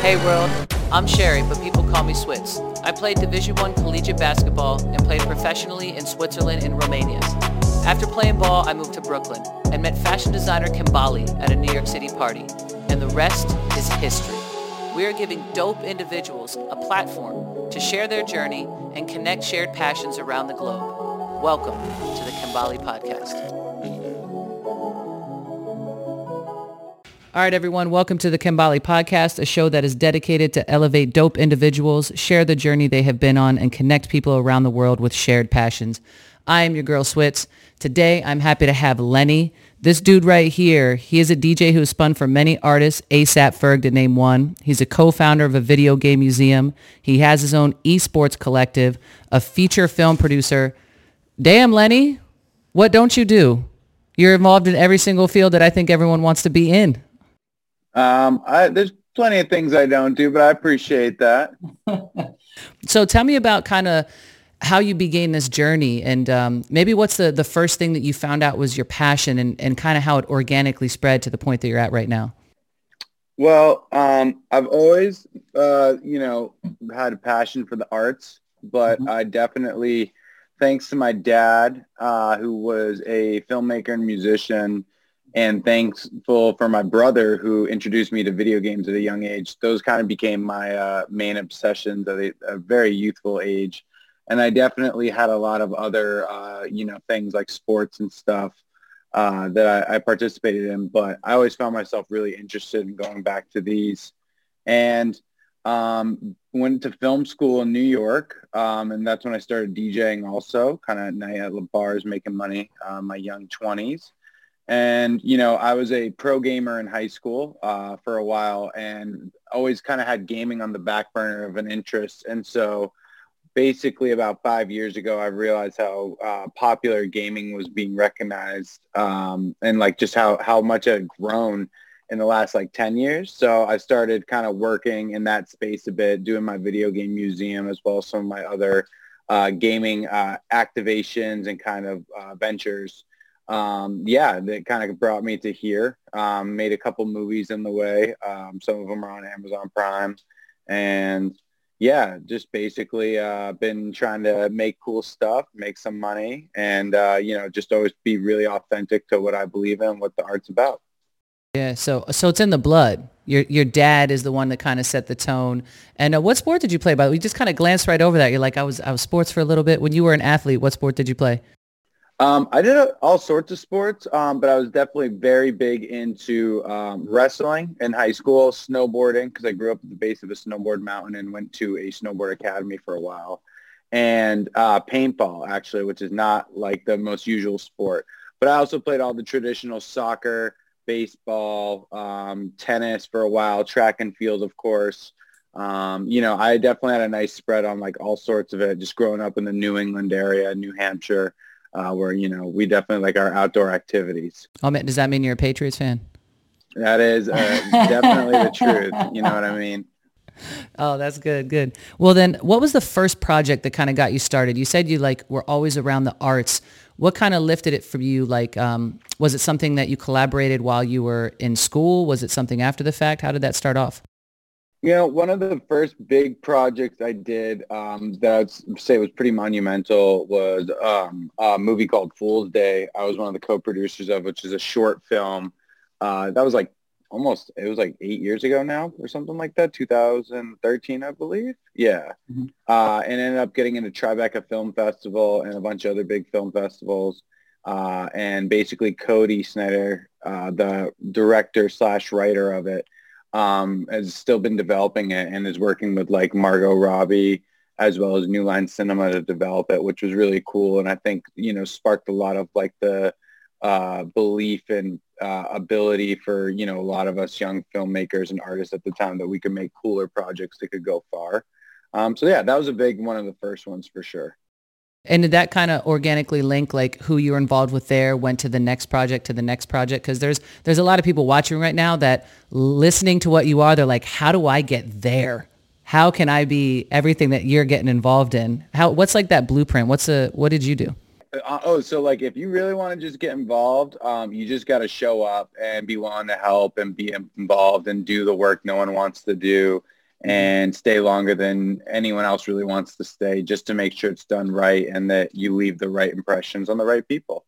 Hey world, I'm Sherry, but people call me Switz. I played Division One collegiate basketball and played professionally in Switzerland and Romania. After playing ball, I moved to Brooklyn and met fashion designer Kembalii at a New York City party. And the rest is history. We are giving dope individuals a platform to share their journey and connect shared passions around the globe. Welcome to the Kembalii Podcast. All right, everyone, welcome to the Kembalii Podcast, a show that is dedicated to elevate dope individuals, share the journey they have been on, and connect people around the world with shared passions. I am your girl, Switz. Today, I'm happy to have Lenny. This dude right here, he is a DJ who has spun for many artists, ASAP Ferg to name one. He's a co-founder of a video game museum. He has his own esports collective, a feature film producer. Damn, Lenny, what don't you do? You're involved in every single field that I think everyone wants to be in. Um, I, there's plenty of things I don't do, but I appreciate that. so tell me about kind of how you began this journey and um, maybe what's the, the first thing that you found out was your passion and, and kind of how it organically spread to the point that you're at right now. Well, um, I've always, uh, you know, had a passion for the arts, but mm-hmm. I definitely, thanks to my dad, uh, who was a filmmaker and musician, and thankful for my brother who introduced me to video games at a young age. Those kind of became my uh, main obsessions at a, a, very youthful age. And I definitely had a lot of other, uh, you know, things like sports and stuff uh, that I, I, participated in. But I always found myself really interested in going back to these. And um, went to film school in New York. Um, and that's when I started DJing also, kind of night at bars, making money, uh, my young 20s. And, you know, I was a pro gamer in high school uh, for a while and always kind of had gaming on the back burner of an interest. And so basically about five years ago, I realized how uh, popular gaming was being recognized um, and like just how, how much it had grown in the last like 10 years. So I started kind of working in that space a bit, doing my video game museum as well as some of my other uh, gaming uh, activations and kind of uh, ventures um, yeah, that kind of brought me to here. Um, made a couple movies in the way. Um, some of them are on Amazon Prime, and yeah, just basically uh, been trying to make cool stuff, make some money, and uh, you know, just always be really authentic to what I believe in, what the art's about. Yeah, so so it's in the blood. Your your dad is the one that kind of set the tone. And uh, what sport did you play? By the way, we just kind of glanced right over that. You're like, I was I was sports for a little bit. When you were an athlete, what sport did you play? Um, I did all sorts of sports, um, but I was definitely very big into um, wrestling in high school, snowboarding, because I grew up at the base of a snowboard mountain and went to a snowboard academy for a while, and uh, paintball, actually, which is not like the most usual sport. But I also played all the traditional soccer, baseball, um, tennis for a while, track and field, of course. Um, you know, I definitely had a nice spread on like all sorts of it, just growing up in the New England area, New Hampshire uh, where you know we definitely like our outdoor activities. Oh man, does that mean you're a Patriots fan? That is uh, definitely the truth. You know what I mean? Oh, that's good. Good. Well, then, what was the first project that kind of got you started? You said you like were always around the arts. What kind of lifted it for you? Like, um, was it something that you collaborated while you were in school? Was it something after the fact? How did that start off? You know, one of the first big projects I did um, that I'd say was pretty monumental was um, a movie called Fool's Day. I was one of the co-producers of, which is a short film. Uh, that was like almost, it was like eight years ago now or something like that, 2013, I believe. Yeah. Mm-hmm. Uh, and ended up getting into Tribeca Film Festival and a bunch of other big film festivals. Uh, and basically Cody Snider, uh, the director slash writer of it, um, has still been developing it and is working with like Margot Robbie as well as New Line Cinema to develop it, which was really cool. And I think, you know, sparked a lot of like the uh, belief and uh, ability for, you know, a lot of us young filmmakers and artists at the time that we could make cooler projects that could go far. Um, so yeah, that was a big one of the first ones for sure. And did that kind of organically link like who you were involved with there went to the next project to the next project? Because there's there's a lot of people watching right now that listening to what you are, they're like, how do I get there? How can I be everything that you're getting involved in? How what's like that blueprint? What's a what did you do? uh, oh, so like if you really want to just get involved, um, you just got to show up and be willing to help and be involved and do the work no one wants to do and stay longer than anyone else really wants to stay just to make sure it's done right and that you leave the right impressions on the right people.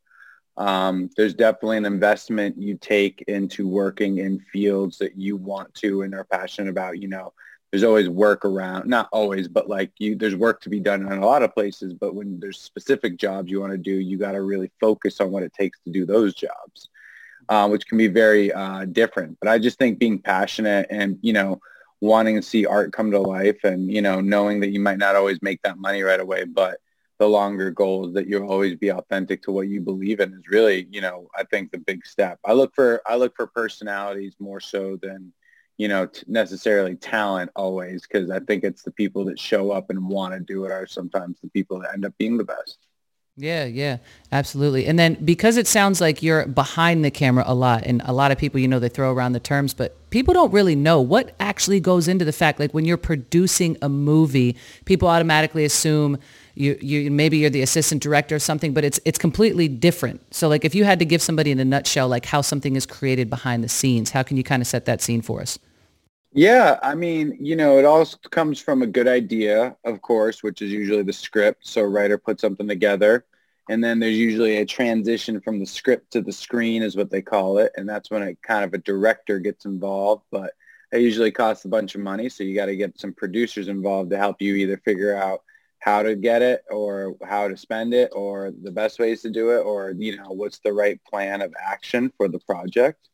Um, there's definitely an investment you take into working in fields that you want to and are passionate about. You know, there's always work around, not always, but like you, there's work to be done in a lot of places. But when there's specific jobs you want to do, you got to really focus on what it takes to do those jobs, uh, which can be very uh, different. But I just think being passionate and, you know, wanting to see art come to life and, you know, knowing that you might not always make that money right away, but the longer goal is that you'll always be authentic to what you believe in is really, you know, I think the big step. I look for, I look for personalities more so than, you know, t- necessarily talent always, because I think it's the people that show up and want to do it are sometimes the people that end up being the best. Yeah, yeah, absolutely. And then because it sounds like you're behind the camera a lot, and a lot of people, you know, they throw around the terms, but people don't really know what actually goes into the fact. Like when you're producing a movie, people automatically assume you, you maybe you're the assistant director or something, but it's it's completely different. So like if you had to give somebody in a nutshell, like how something is created behind the scenes, how can you kind of set that scene for us? Yeah, I mean, you know, it all comes from a good idea, of course, which is usually the script. So writer puts something together and then there's usually a transition from the script to the screen is what they call it. And that's when a kind of a director gets involved, but it usually costs a bunch of money. So you got to get some producers involved to help you either figure out how to get it or how to spend it or the best ways to do it or, you know, what's the right plan of action for the project.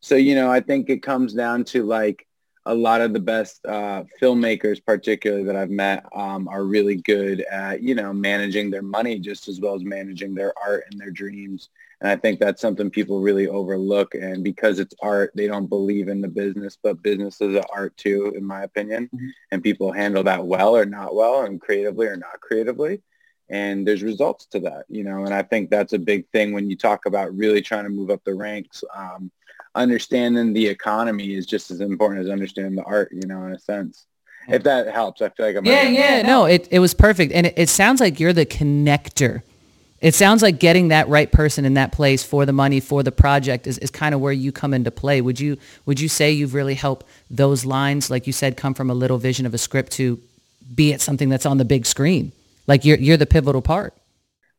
So, you know, I think it comes down to like, a lot of the best uh, filmmakers, particularly that I've met, um, are really good at you know managing their money just as well as managing their art and their dreams. And I think that's something people really overlook. And because it's art, they don't believe in the business, but business is an art too, in my opinion. Mm-hmm. And people handle that well or not well, and creatively or not creatively. And there's results to that, you know. And I think that's a big thing when you talk about really trying to move up the ranks. Um, understanding the economy is just as important as understanding the art, you know, in a sense. If that helps, I feel like I'm. Yeah, yeah, no, it, it was perfect. And it, it sounds like you're the connector. It sounds like getting that right person in that place for the money, for the project is, is kind of where you come into play. Would you, would you say you've really helped those lines, like you said, come from a little vision of a script to be it something that's on the big screen? Like you're, you're the pivotal part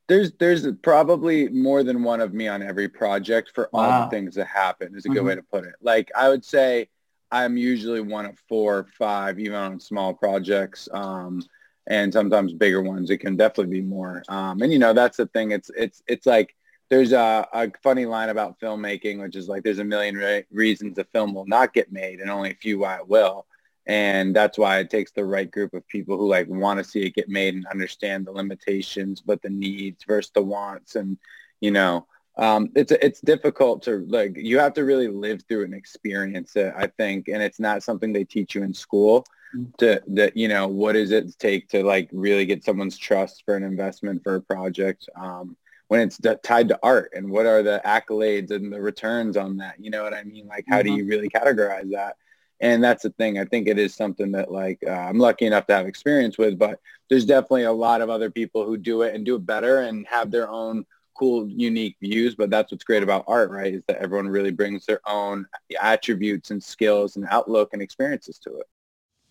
there's there's probably more than one of me on every project for wow. all the things that happen is a good mm-hmm. way to put it like i would say i'm usually one of four or five even on small projects um, and sometimes bigger ones it can definitely be more um, and you know that's the thing it's it's it's like there's a, a funny line about filmmaking which is like there's a million re- reasons a film will not get made and only a few why it will and that's why it takes the right group of people who like want to see it get made and understand the limitations but the needs versus the wants and you know um, it's it's difficult to like you have to really live through and experience it i think and it's not something they teach you in school mm. to that you know what does it take to like really get someone's trust for an investment for a project um, when it's d- tied to art and what are the accolades and the returns on that you know what i mean like how mm-hmm. do you really categorize that and that's the thing. I think it is something that like uh, I'm lucky enough to have experience with, but there's definitely a lot of other people who do it and do it better and have their own cool, unique views. But that's what's great about art, right? Is that everyone really brings their own attributes and skills and outlook and experiences to it.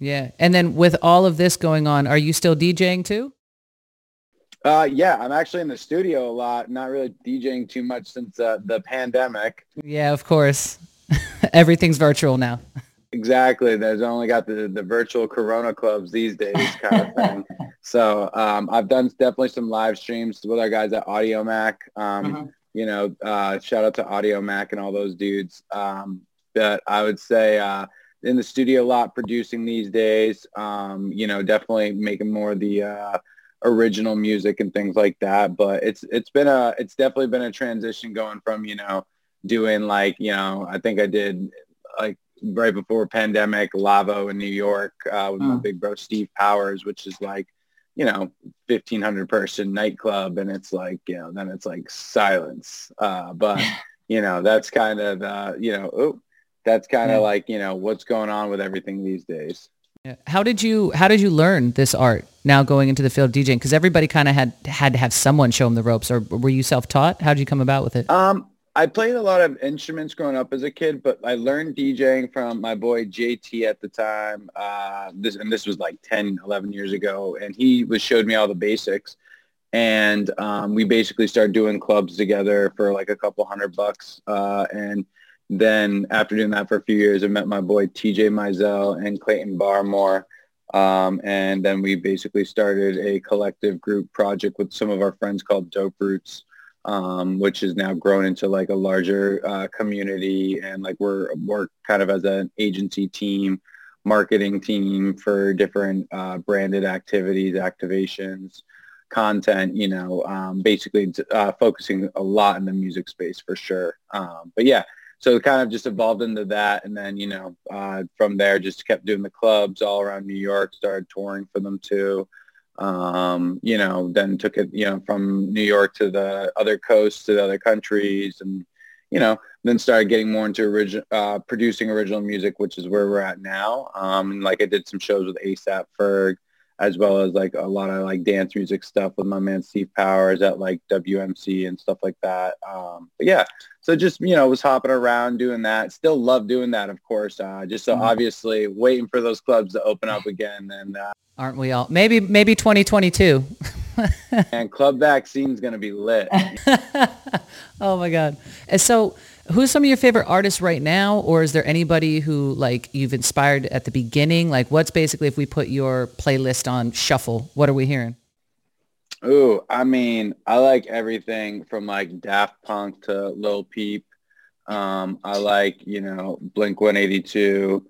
Yeah. And then with all of this going on, are you still DJing too? Uh, yeah, I'm actually in the studio a lot, not really DJing too much since uh, the pandemic. Yeah, of course. Everything's virtual now. Exactly. There's only got the, the virtual Corona clubs these days kind of thing. so um, I've done definitely some live streams with our guys at Audiomack. Um, uh-huh. You know, uh, shout out to Audiomack and all those dudes. Um, but I would say uh, in the studio a lot producing these days. Um, you know, definitely making more of the uh, original music and things like that. But it's it's been a it's definitely been a transition going from you know doing like you know I think I did like right before pandemic, Lavo in New York uh, with my hmm. big bro Steve Powers, which is like, you know, 1500 person nightclub. And it's like, you know, then it's like silence. Uh, but, you know, that's kind of, uh, you know, oh, that's kind of yeah. like, you know, what's going on with everything these days. How did you How did you learn this art? Now going into the field of DJing, because everybody kind of had had to have someone show them the ropes, or were you self taught? How did you come about with it? Um, I played a lot of instruments growing up as a kid, but I learned DJing from my boy JT at the time. Uh, this and this was like 10, 11 years ago, and he was showed me all the basics. And um, we basically started doing clubs together for like a couple hundred bucks. Uh, and then after doing that for a few years, I met my boy TJ Mizell and Clayton Barmore. Um, and then we basically started a collective group project with some of our friends called Dope Roots um, which is now grown into like a larger uh, community. And like we're, we're kind of as an agency team, marketing team for different uh, branded activities, activations, content, you know, um, basically uh, focusing a lot in the music space for sure. Um, but yeah, so kind of just evolved into that. And then, you know, uh, from there, just kept doing the clubs all around New York, started touring for them too um, you know, then took it, you know, from New York to the other coasts to the other countries and, you know, then started getting more into origi- uh, producing original music, which is where we're at now. Um, and like I did some shows with ASAP Ferg, as well as like a lot of like dance music stuff with my man Steve Powers at like WMC and stuff like that. Um, but yeah, so just, you know, was hopping around doing that. Still love doing that, of course. Uh, just so mm-hmm. obviously waiting for those clubs to open up again. And uh, aren't we all? Maybe, maybe 2022. and club vaccine's going to be lit. oh my God. And so who's some of your favorite artists right now or is there anybody who like you've inspired at the beginning like what's basically if we put your playlist on shuffle what are we hearing Ooh, I mean, I like everything from like Daft Punk to Lil Peep. Um, I like, you know, Blink 182.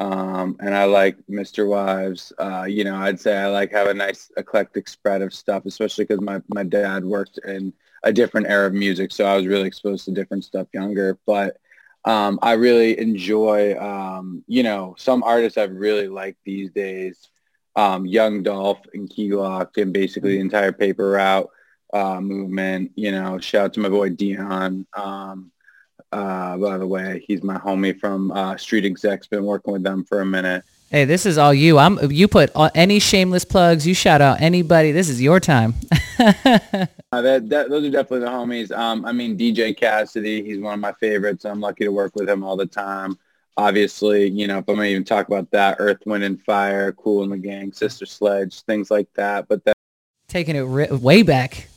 Um, and I like Mr. Wives. Uh, you know, I'd say I like have a nice eclectic spread of stuff, especially because my, my dad worked in a different era of music. So I was really exposed to different stuff younger. But um, I really enjoy, um, you know, some artists I've really liked these days. Um, Young Dolph and Key Glock and basically the entire paper route uh, movement. You know, shout out to my boy Dion. Um, uh, by the way, he's my homie from uh, Street Execs. Been working with them for a minute. Hey, this is all you. I'm. You put any shameless plugs. You shout out anybody. This is your time. uh, that, that, those are definitely the homies. Um, I mean, DJ Cassidy. He's one of my favorites. I'm lucky to work with him all the time. Obviously, you know, if I'm gonna even talk about that, Earth, Wind, and Fire, Kool and the Gang, Sister Sledge, things like that. But that taking it way back.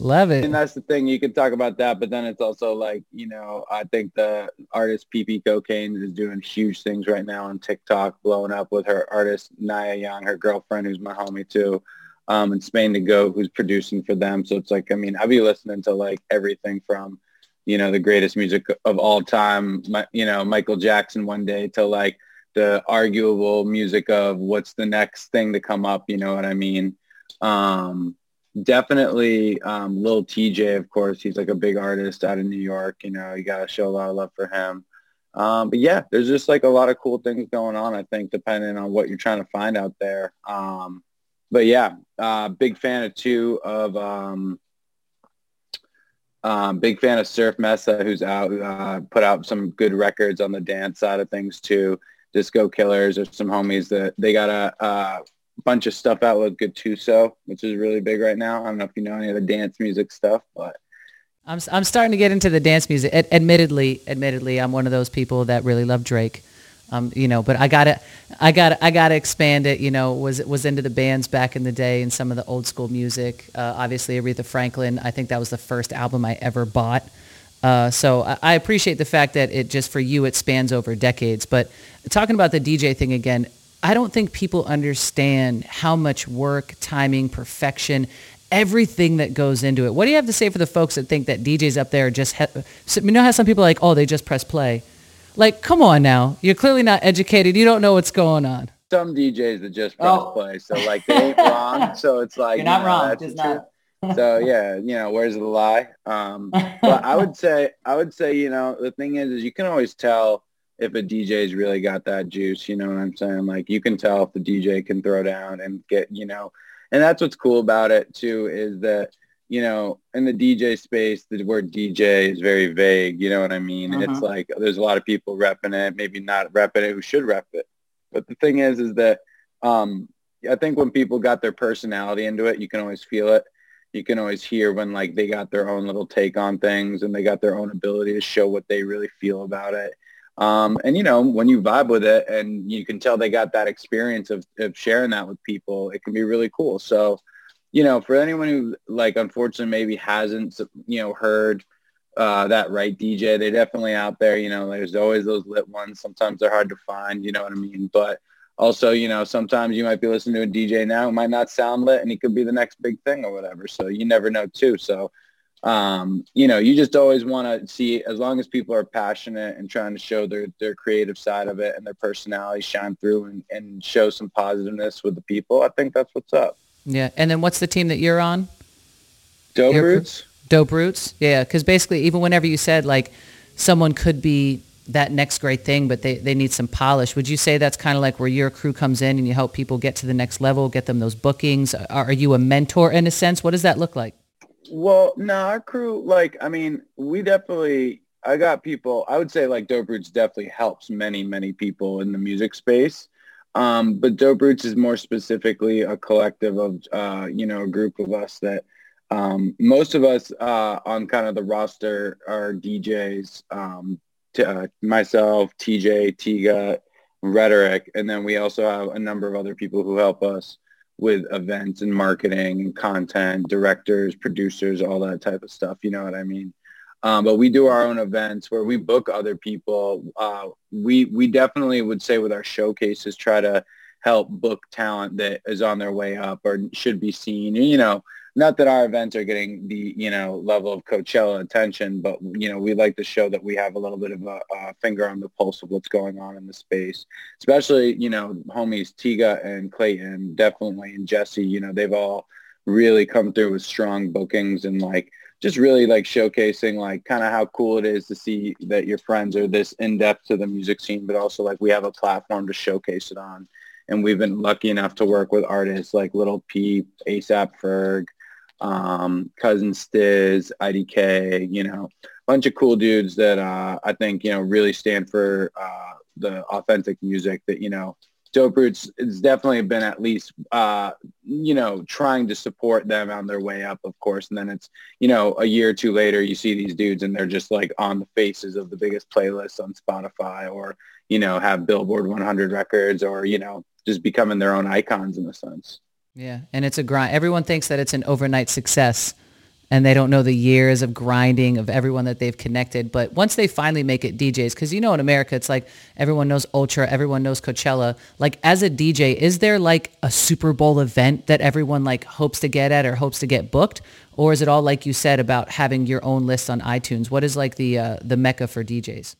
Love it. And that's the thing. You can talk about that, but then it's also like, you know, I think the artist PP Cocaine is doing huge things right now on TikTok, blowing up with her artist Naya Young, her girlfriend, who's my homie too, um, and Spain to Go, who's producing for them. So it's like, I mean, I'll be listening to like everything from, you know, the greatest music of all time, my, you know, Michael Jackson one day to like the arguable music of what's the next thing to come up. You know what I mean? Um, definitely um, Lil Tjay, of course. He's like a big artist out of New York. You know, you got to show a lot of love for him. Um, but yeah, there's just like a lot of cool things going on, I think, depending on what you're trying to find out there. Um, but yeah, uh, big fan of two of, um, um, big fan of Surf Mesa, who's out, uh, put out some good records on the dance side of things too. Disco Killerz or some homies that they got a, uh, bunch of stuff out with Gattuso, which is really big right now. I don't know if you know any of the dance music stuff, but I'm I'm starting to get into the dance music. Ad- admittedly, admittedly, I'm one of those people that really love Drake. Um, you know, but I gotta, I gotta, I gotta expand it. You know, was was into the bands back in the day and some of the old school music. Uh, obviously, Aretha Franklin. I think that was the first album I ever bought. Uh, so I, I appreciate the fact that it just for you it spans over decades. But talking about the DJ thing again, I don't think people understand how much work, timing, perfection, everything that goes into it. What do you have to say for the folks that think that DJs up there just, ha- you know how some people are like, oh, they just press play. Like, come on now. You're clearly not educated. You don't know what's going on. Some DJs that just press oh. play. So like they ain't wrong. So it's like, you're not you know, wrong. Just not. so yeah, you know, where's the lie? Um, but I would say, I would say, you know, the thing is, is you can always tell if a DJ's really got that juice, you know what I'm saying? Like you can tell if the DJ can throw down and get, you know, and that's what's cool about it too, is that, you know, in the DJ space, the word DJ is very vague. You know what I mean? Uh-huh. It's like there's a lot of people repping it, maybe not repping it who should rep it. But the thing is, is that um, I think when people got their personality into it, you can always feel it. You can always hear when like they got their own little take on things and they got their own ability to show what they really feel about it. Um, and you know, when you vibe with it and you can tell they got that experience of, of sharing that with people, it can be really cool. So, you know, for anyone who like, unfortunately, maybe hasn't, you know, heard uh, that right DJ, they're definitely out there. You know, there's always those lit ones. Sometimes they're hard to find. You know what I mean? But also, you know, sometimes you might be listening to a DJ now who might not sound lit and he could be the next big thing or whatever. So you never know too. So, um, you know, you just always want to see as long as people are passionate and trying to show their, their creative side of it and their personality shine through and, and show some positiveness with the people. I think that's what's up. Yeah. And then what's the team that you're on? Dope Roots. Dope Roots. Yeah. Cause basically even whenever you said like someone could be that next great thing, but they, they need some polish. Would you say that's kind of like where your crew comes in and you help people get to the next level, get them those bookings? Are you a mentor in a sense? What does that look like? Well, no, our crew, like, I mean, we definitely, I got people, I would say like Dope Roots definitely helps many, many people in the music space. Um, but Dope Roots is more specifically a collective of, uh, you know, a group of us that um, most of us uh, on kind of the roster are DJs, um, uh, myself, TJ, Tiga, Rhetoric, and then we also have a number of other people who help us with events and marketing and content, directors, producers, all that type of stuff. You know what I mean? Um, but we do our own events where we book other people. Uh, we we definitely would say with our showcases try to help book talent that is on their way up or should be seen. You know, not that our events are getting the you know level of Coachella attention, but you know we like to show that we have a little bit of a, a, finger on the pulse of what's going on in the space. Especially you know homies Tiga and Clayton, definitely, and Jesse. You know they've all really come through with strong bookings and like just really like showcasing like kind of how cool it is to see that your friends are this in depth to the music scene, but also like we have a platform to showcase it on. And we've been lucky enough to work with artists like Little Peep, ASAP Ferg, um, Cousin Stiz, IDK, you know, bunch of cool dudes that uh, I think, you know, really stand for uh, the authentic music that, you know, Dope Roots has definitely been at least, uh, you know, trying to support them on their way up, of course. And then it's, you know, a year or two later, you see these dudes and they're just like on the faces of the biggest playlists on Spotify or, you know, have Billboard 100 records or, you know, just becoming their own icons in a sense. Yeah, and it's a grind. Everyone thinks that it's an overnight success and they don't know the years of grinding of everyone that they've connected. But once they finally make it DJs, because you know in America it's like everyone knows Ultra, everyone knows Coachella. Like as a DJ, is there like a Super Bowl event that everyone like hopes to get at or hopes to get booked, or is it all like you said about having your own list on iTunes? What is like the uh, the mecca for DJs?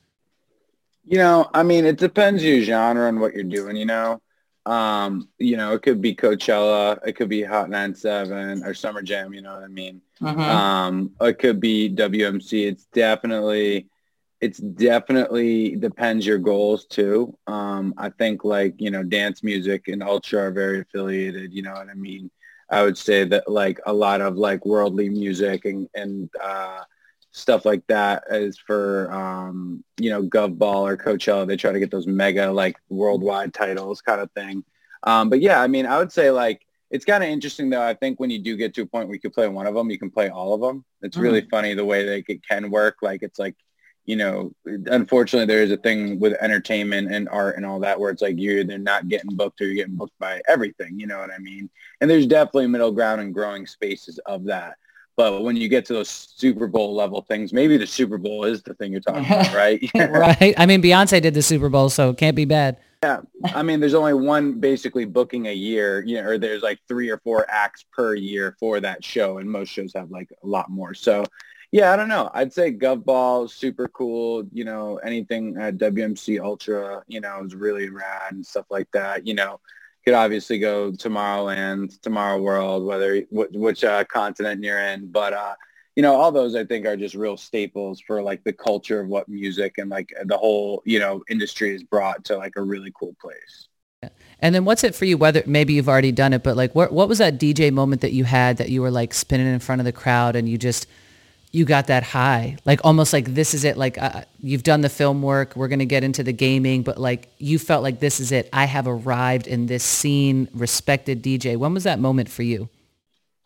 You know, I mean, it depends your genre and what you're doing. You know, um, you know, it could be Coachella, it could be Hot 97 or Summer Jam, you know what I mean? Mm-hmm. Um, it could be WMC. It's definitely, it's definitely depends your goals too. Um, I think like, you know, dance music and ultra are very affiliated, you know what I mean? I would say that like a lot of like worldly music and, and, uh, stuff like that is for um, you know gov ball or coachella. They try to get those mega like worldwide titles kind of thing. Um, but yeah i mean i would say like it's kind of interesting though. I think when you do get to a point where you can play one of them you can play all of them it's mm-hmm. really funny the way that it can work. Like it's like you know unfortunately there is a thing with entertainment and art and all that where it's like you're either not getting booked or you're getting booked by everything you know what i mean? And there's definitely middle ground and growing spaces of that but when you get to those Super Bowl level things, maybe the Super Bowl is the thing you're talking about, right? right. I mean, Beyonce did the Super Bowl, so it can't be bad. Yeah. I mean, there's only one basically booking a year, you know, or there's like three or four acts per year for that show. And most shows have like a lot more. So yeah, I don't know. I'd say Gov Ball super cool. You know, anything uh, at WMC Ultra, you know, is really rad and stuff like that. You know, could obviously go Tomorrowland, Tomorrow World, whether which uh, continent you're in. But uh, you know, all those I think are just real staples for like the culture of what music and like the whole you know industry is brought to like a really cool place. And then what's it for you? Whether maybe you've already done it, but like what what was that DJ moment that you had that you were like spinning in front of the crowd and you just you got that high? Like almost like this is it. Like uh, you've done the film work. We're going to get into the gaming, but like you felt like this is it. I have arrived in this scene, respected DJ. When was that moment for you?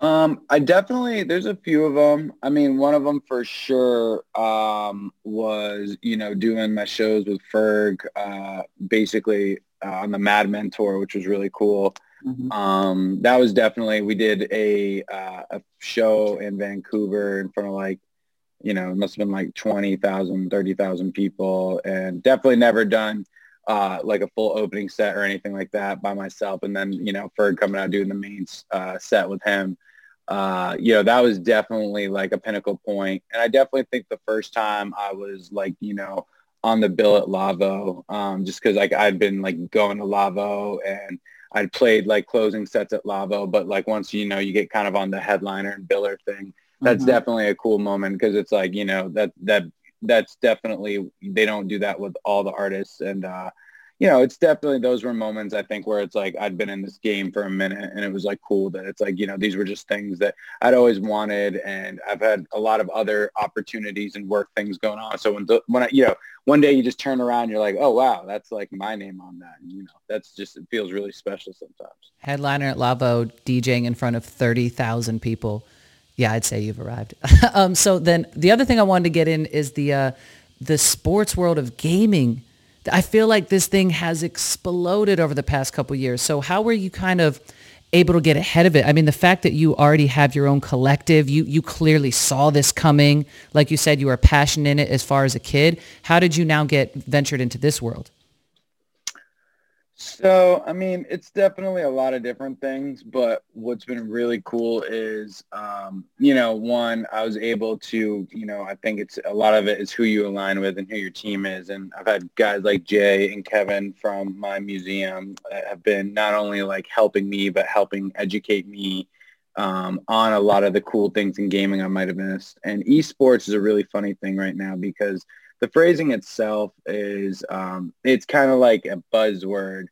Um, I definitely, there's a few of them. I mean, one of them for sure um, was, you know, doing my shows with Ferg, uh, basically uh, on the Mad Men tour, which was really cool. Mm-hmm. Um, that was definitely, we did a, uh, a show in Vancouver in front of like, you know, it must have been like 20,000, 30,000 people and definitely never done uh, like a full opening set or anything like that by myself. And then, you know, Ferg coming out doing the main uh, set with him. Uh, you know, that was definitely like a pinnacle. And I definitely think the first time I was like, you know, on the bill at Lavo, um, just because like I'd been like going to Lavo and I'd played like closing sets at Lavo, but like once you know you get kind of on the headliner and biller thing, that's mm-hmm. definitely a cool moment because it's like you know that that that's definitely they don't do that with all the artists and uh, you know, it's definitely those were moments I think where it's like I'd been in this game for a minute and it was like cool that it's like, you know, these were just things that I'd always wanted and I've had a lot of other opportunities and work things going on. So when, when I, you know, one day you just turn around, you're like, oh, wow, that's like my name on that. And, you know, that's just, it feels really special sometimes. Headliner at Lavo, DJing in front of 30,000 people. Yeah, I'd say you've arrived. um, so then the other thing I wanted to get in is the, uh, the sports world of gaming I feel like this thing has exploded over the past couple years. So how were you kind of able to get ahead of it? I mean, the fact that you already have your own collective, you you clearly saw this coming. Like you said, you were passionate in it as far as a kid. How did you now get ventured into this world? So, I mean, it's definitely a lot of different things, but what's been really cool is, um, you know, one, I was able to, you know, I think it's a lot of it is who you align with and who your team is. And I've had guys like Jay and Kevin from my museum that have been not only like helping me, but helping educate me um, on a lot of the cool things in gaming I might have missed. And esports is a really funny thing right now because the phrasing itself is um, it's kind of like a buzzword.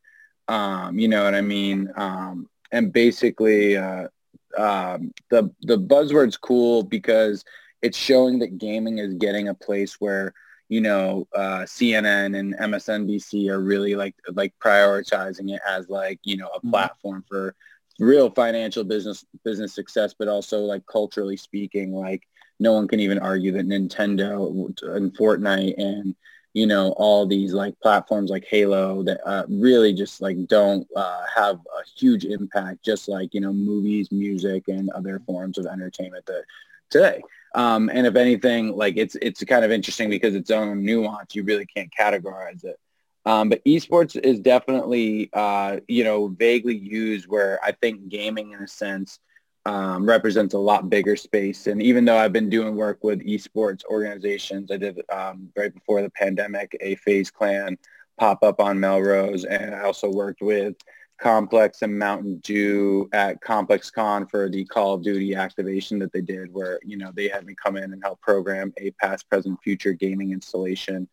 Um, you know what I mean? Um, and basically, uh, um, the the buzzword's cool because it's showing that gaming is getting a place where you know uh, CNN and MSNBC are really like like prioritizing it as like you know a mm-hmm. platform for real financial business business success, but also like culturally speaking, like no one can even argue that Nintendo and Fortnite and you know all these like platforms like Halo that uh, really just like don't uh, have a huge impact, just like you know movies, music, and other forms of entertainment that today. Um, and if anything, like it's it's kind of interesting because its own nuance, you really can't categorize it. Um, but esports is definitely, uh, you know, vaguely used where I think gaming in a sense um, represents a lot bigger space. And even though I've been doing work with esports organizations, I did um, right before the pandemic a FaZe Clan pop up on Melrose, and I also worked with Complex and Mountain Dew at Complex Con for the Call of Duty activation that they did, where you know they had me come in and help program a past, present, future gaming installation.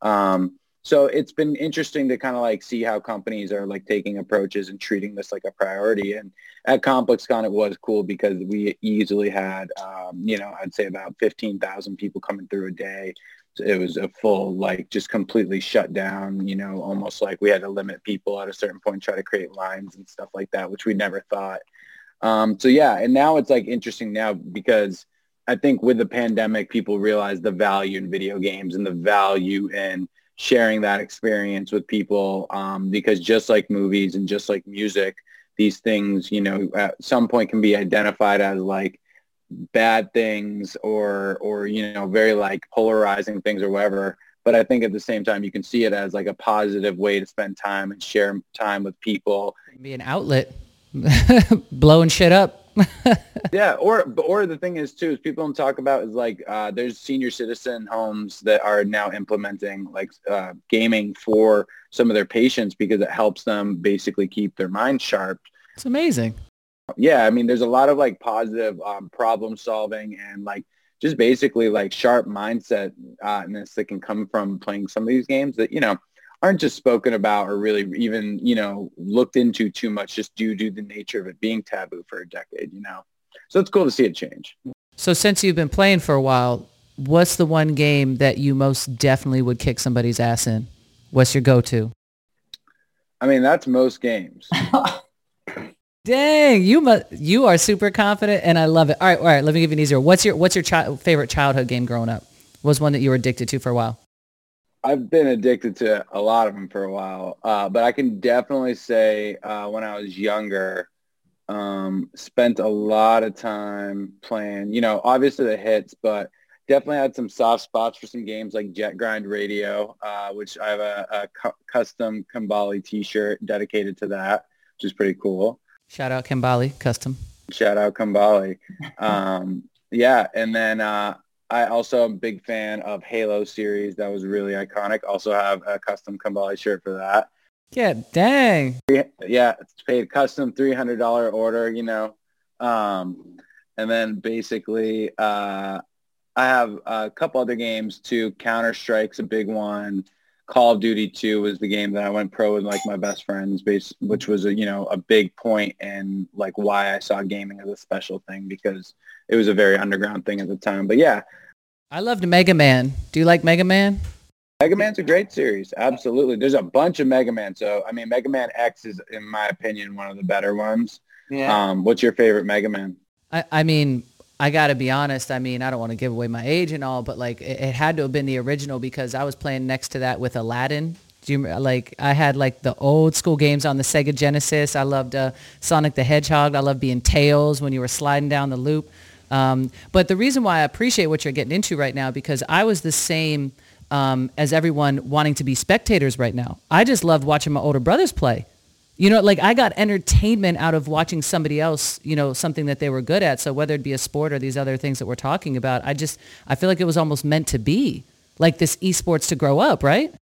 Um, so it's been interesting to kind of like see how companies are like taking approaches and treating this like a priority. And at ComplexCon, it was cool because we easily had, um, you know, I'd say about 15,000 people coming through a day. So it was a full, like just completely shut down, you know, almost like we had to limit people at a certain point, try to create lines and stuff like that, which we never thought. Um, so yeah, and now it's like interesting now because I think with the pandemic, people realize the value in video games and the value in sharing that experience with people um, because just like movies and just like music, these things, you know, at some point can be identified as like bad things or, or, you know, very like polarizing things or whatever. But I think at the same time, you can see it as like a positive way to spend time and share time with people. Be an outlet, blowing shit up. yeah, or or the thing is too is people don't talk about is like uh, there's senior citizen homes that are now implementing like uh, gaming for some of their patients because it helps them basically keep their mind sharp. It's amazing. Yeah, I mean, there's a lot of like positive um, problem solving and like just basically like sharp mindset uh, that can come from playing some of these games that you know aren't just spoken about or really even, you know, looked into too much just due to the nature of it being taboo for a decade, you know. So it's cool to see it change. So since you've been playing for a while, what's the one game that you most definitely would kick somebody's ass in? What's your go-to? I mean, that's most games. Dang, you mu- you are super confident, and I love it. All right, all right. Let me give you an easier. What's your what's your chi- favorite childhood game growing up? What was one that you were addicted to for a while? I've been addicted to a lot of them for a while, uh, but I can definitely say uh, when I was younger, um, spent a lot of time playing. You know, obviously the hits, but definitely had some soft spots for some games like Jet Grind Radio, uh, which I have a, a cu- custom Kembalii T-shirt dedicated to that, which is pretty cool. Shout out Kembalii Custom. Shout out Kembalii. Um, yeah, and then uh, I also am a big fan of Halo series. That was really iconic. Also have a custom Kembalii shirt for that. Yeah, dang. Yeah, it's paid custom $300 order, you know. Um, and then basically uh, I have a couple other games too. Counter-Strike's a big one. Call of Duty 2 was the game that I went pro with like my best friends, base, which was a you know a big point and like why I saw gaming as a special thing because it was a very underground thing at the time. But yeah, I loved Mega Man. Do you like Mega Man? Mega Man's a great series. Absolutely. There's a bunch of Mega Man. So I mean, Mega Man X is, in my opinion, one of the better ones. Yeah. Um, what's your favorite Mega Man? I, I mean, I got to be honest. I mean, I don't want to give away my age and all, but like it, it, had to have been the original because I was playing next to that with Aladdin. Do you like I had like the old school games on the Sega Genesis. I loved uh, Sonic the Hedgehog. I loved being Tails when you were sliding down the loop. Um, but the reason why I appreciate what you're getting into right now because I was the same um, as everyone wanting to be spectators right now. I just loved watching my older brothers play. You know, like I got entertainment out of watching somebody else, you know, something that they were good at. So whether it be a sport or these other things that we're talking about, I just, I feel like it was almost meant to be like this esports to grow up, right?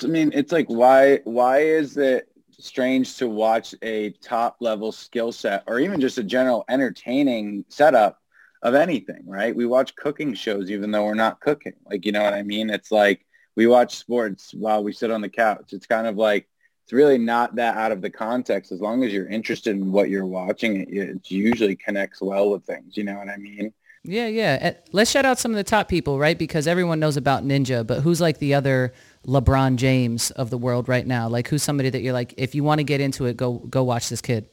I mean, it's like, why, why is it strange to watch a top level skill set or even just a general entertaining setup of anything, right? We watch cooking shows even though we're not cooking. Like, you know what I mean? It's like we watch sports while we sit on the couch. It's kind of like, it's really not that out of the context. As long as you're interested in what you're watching, it, it usually connects well with things. You know what I mean? Yeah, yeah. Eh, let's shout out some of the top people, right? Because everyone knows about Ninja, but who's like the other LeBron James of the world right now? Like who's somebody that you're like, if you want to get into it, go go watch this kid.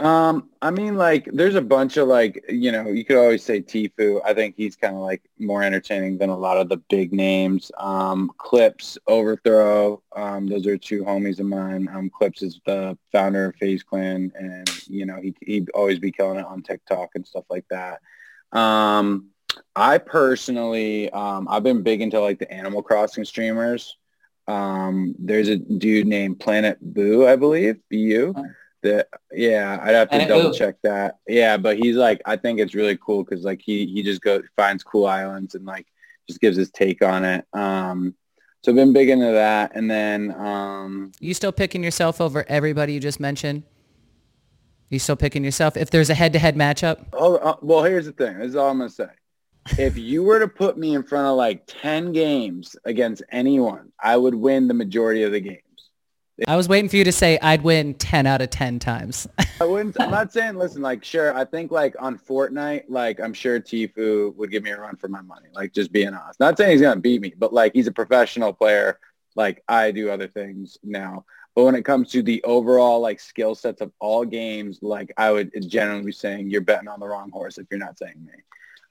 Um, I mean, like, there's a bunch of like, you know, you could always say Tfue. I think he's kind of like more entertaining than a lot of the big names. Um, Clips, Overthrow, um, those are two homies of mine. Um, Clips is the founder of FaZe Clan, and you know, he he'd always be killing it on TikTok and stuff like that. Um, I personally, um, I've been big into like the Animal Crossing streamers. Um, there's a dude named Planet Boo, I believe, BU. That yeah, I'd have to Planet double check that. Yeah, but he's like, I think it's really cool because like he he just goes finds cool islands and like just gives his take on it. Um, so I've been big into that, and then um, You still picking yourself over everybody you just mentioned? You still picking yourself? If there's a head-to-head matchup? Oh, uh, well, here's the thing. This is all I'm gonna say. If you were to put me in front of like ten games against anyone, I would win the majority of the games. I was waiting for you to say I'd win 10 out of 10 times. I wouldn't. I'm not saying. Listen, like, sure. I think like on Fortnite, like I'm sure Tfue would give me a run for my money. Like, just being honest. Not saying he's gonna beat me, but like he's a professional player. Like I do other things now. But when it comes to the overall like skill sets of all games, like I would generally be saying you're betting on the wrong horse if you're not saying me.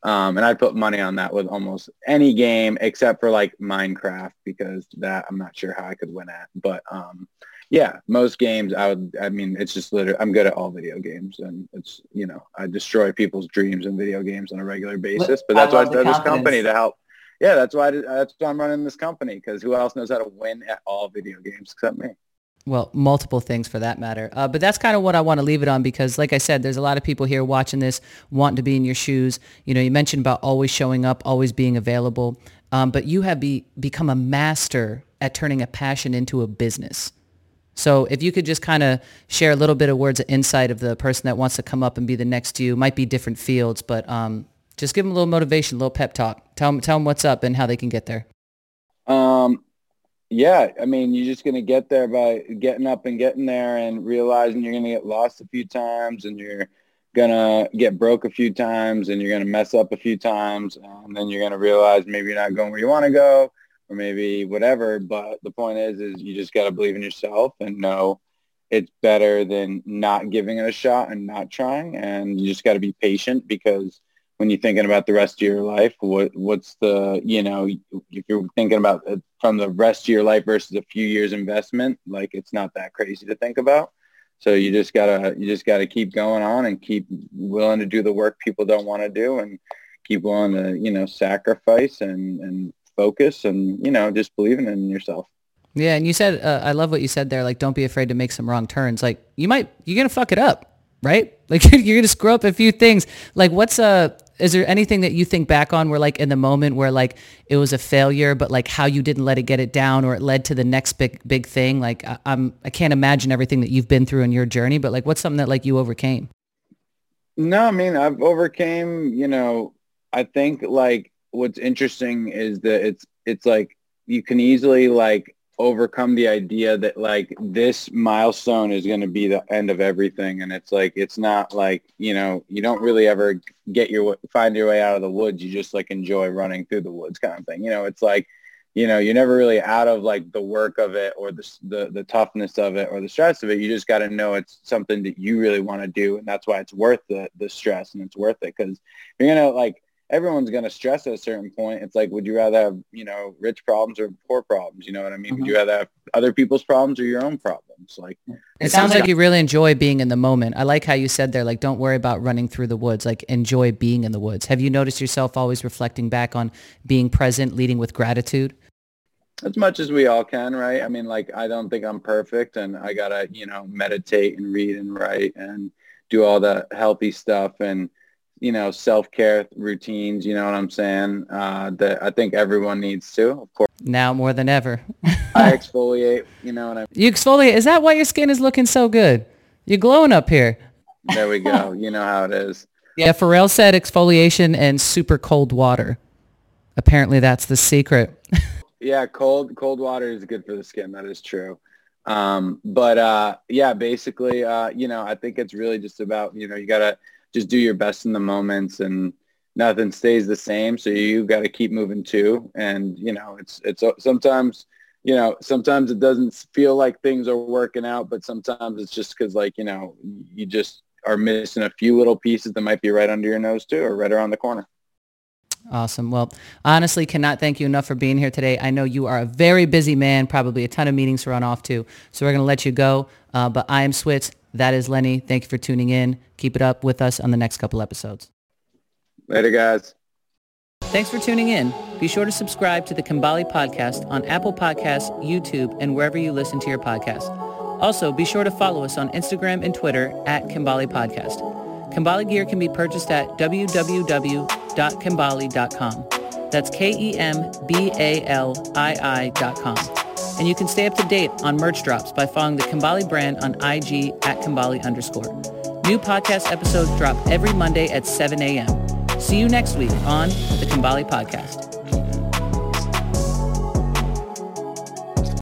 Um, and I'd put money on that with almost any game except for like Minecraft because that I'm not sure how I could win at. But um, yeah, most games I would. I mean, it's just literally I'm good at all video games, and it's you know I destroy people's dreams in video games on a regular basis. But I that's why I started this company to help. Yeah, that's why I, that's why I'm running this company because who else knows how to win at all video games except me? Well, multiple things for that matter. Uh, but that's kind of what I want to leave it on because, like I said, there's a lot of people here watching this wanting to be in your shoes. You know, you mentioned about always showing up, always being available. Um, but you have be, become a master at turning a passion into a business. So if you could just kind of share a little bit of words of insight of the person that wants to come up and be the next you, might be different fields, but um, just give them a little motivation, a little pep talk. Tell them, tell them what's up and how they can get there. Um, yeah, I mean, you're just gonna get there by getting up and getting there and realizing you're gonna get lost a few times and you're gonna get broke a few times and you're gonna mess up a few times and then you're gonna realize maybe you're not going where you want to go or maybe whatever. But the point is is you just got to believe in yourself and know it's better than not giving it a shot and not trying. And you just got to be patient because when you're thinking about the rest of your life what what's the you know if you're thinking about it from the rest of your life versus a few years investment like it's not that crazy to think about so you just gotta you just gotta keep going on and keep willing to do the work people don't want to do and keep willing to you know sacrifice and and focus and you know just believing in yourself. Yeah, and you said uh, I love what you said there. Like, don't be afraid to make some wrong turns. Like, you might you're gonna fuck it up, right? Like, you're gonna screw up a few things. Like, what's a uh, is there anything that you think back on where like in the moment where like it was a failure, but like how you didn't let it get it down or it led to the next big big thing? Like I, I'm I can't imagine everything that you've been through in your journey, but like what's something that like you overcame? No, I mean I've overcame. You know, I think like what's interesting is that it's it's like you can easily like overcome the idea that like this milestone is going to be the end of everything. And it's like it's not like you know you don't really ever get your find your way out of the woods. You just like enjoy running through the woods kind of thing. You know it's like you know you're never really out of like the work of it or the the, the toughness of it or the stress of it. You just got to know it's something that you really want to do. And that's why it's worth the the stress and it's worth it. Because you're gonna like everyone's going to stress at a certain point. It's like, would you rather have, you know, rich problems or poor problems? You know what I mean? Mm-hmm. Would you rather have other people's problems or your own problems? Like, it, it sounds like, like you really enjoy being in the moment. I like how you said there, like, don't worry about running through the woods, like enjoy being in the woods. Have you noticed yourself always reflecting back on being present, leading with gratitude? As much as we all can, right? I mean, like, I don't think I'm perfect and I got to, you know, meditate and read and write and do all the healthy stuff and, you know, self-care routines, you know what I'm saying, uh, that I think everyone needs to, of course. Now more than ever. I exfoliate, you know what I mean? You exfoliate. Is that why your skin is looking so good? You're glowing up here. There we go. you know how it is. Yeah, Pharrell said exfoliation and super cold water. Apparently that's the secret. yeah, cold cold water is good for the skin. That is true. Um, but uh, yeah, basically, uh, you know, I think it's really just about, you know, you got to just do your best in the moments and nothing stays the same. So you got to keep moving too. And, you know, it's, it's sometimes, you know, sometimes it doesn't feel like things are working out, but sometimes it's just because like, you know, you just are missing a few little pieces that might be right under your nose too, or right around the corner. Awesome. Well, honestly, cannot thank you enough for being here today. I know you are a very busy man, probably a ton of meetings to run off to. So we're going to let you go. Uh, but I am Switz. That is Lenny. Thank you for tuning in. Keep it up with us on the next couple episodes. Later, guys. Thanks for tuning in. Be sure to subscribe to the Kembalii podcast on Apple Podcasts, YouTube, and wherever you listen to your podcast. Also, be sure to follow us on Instagram and Twitter at Kembalii Podcast. Kembalii gear can be purchased at www.kembalii.com. That's K-E-M-B-A-L-I-I dot com. And you can stay up to date on merch drops by following the Kembalii brand on IG at Kembalii underscore. New podcast episodes drop every Monday at 7 a.m. See you next week on the Kembalii Podcast.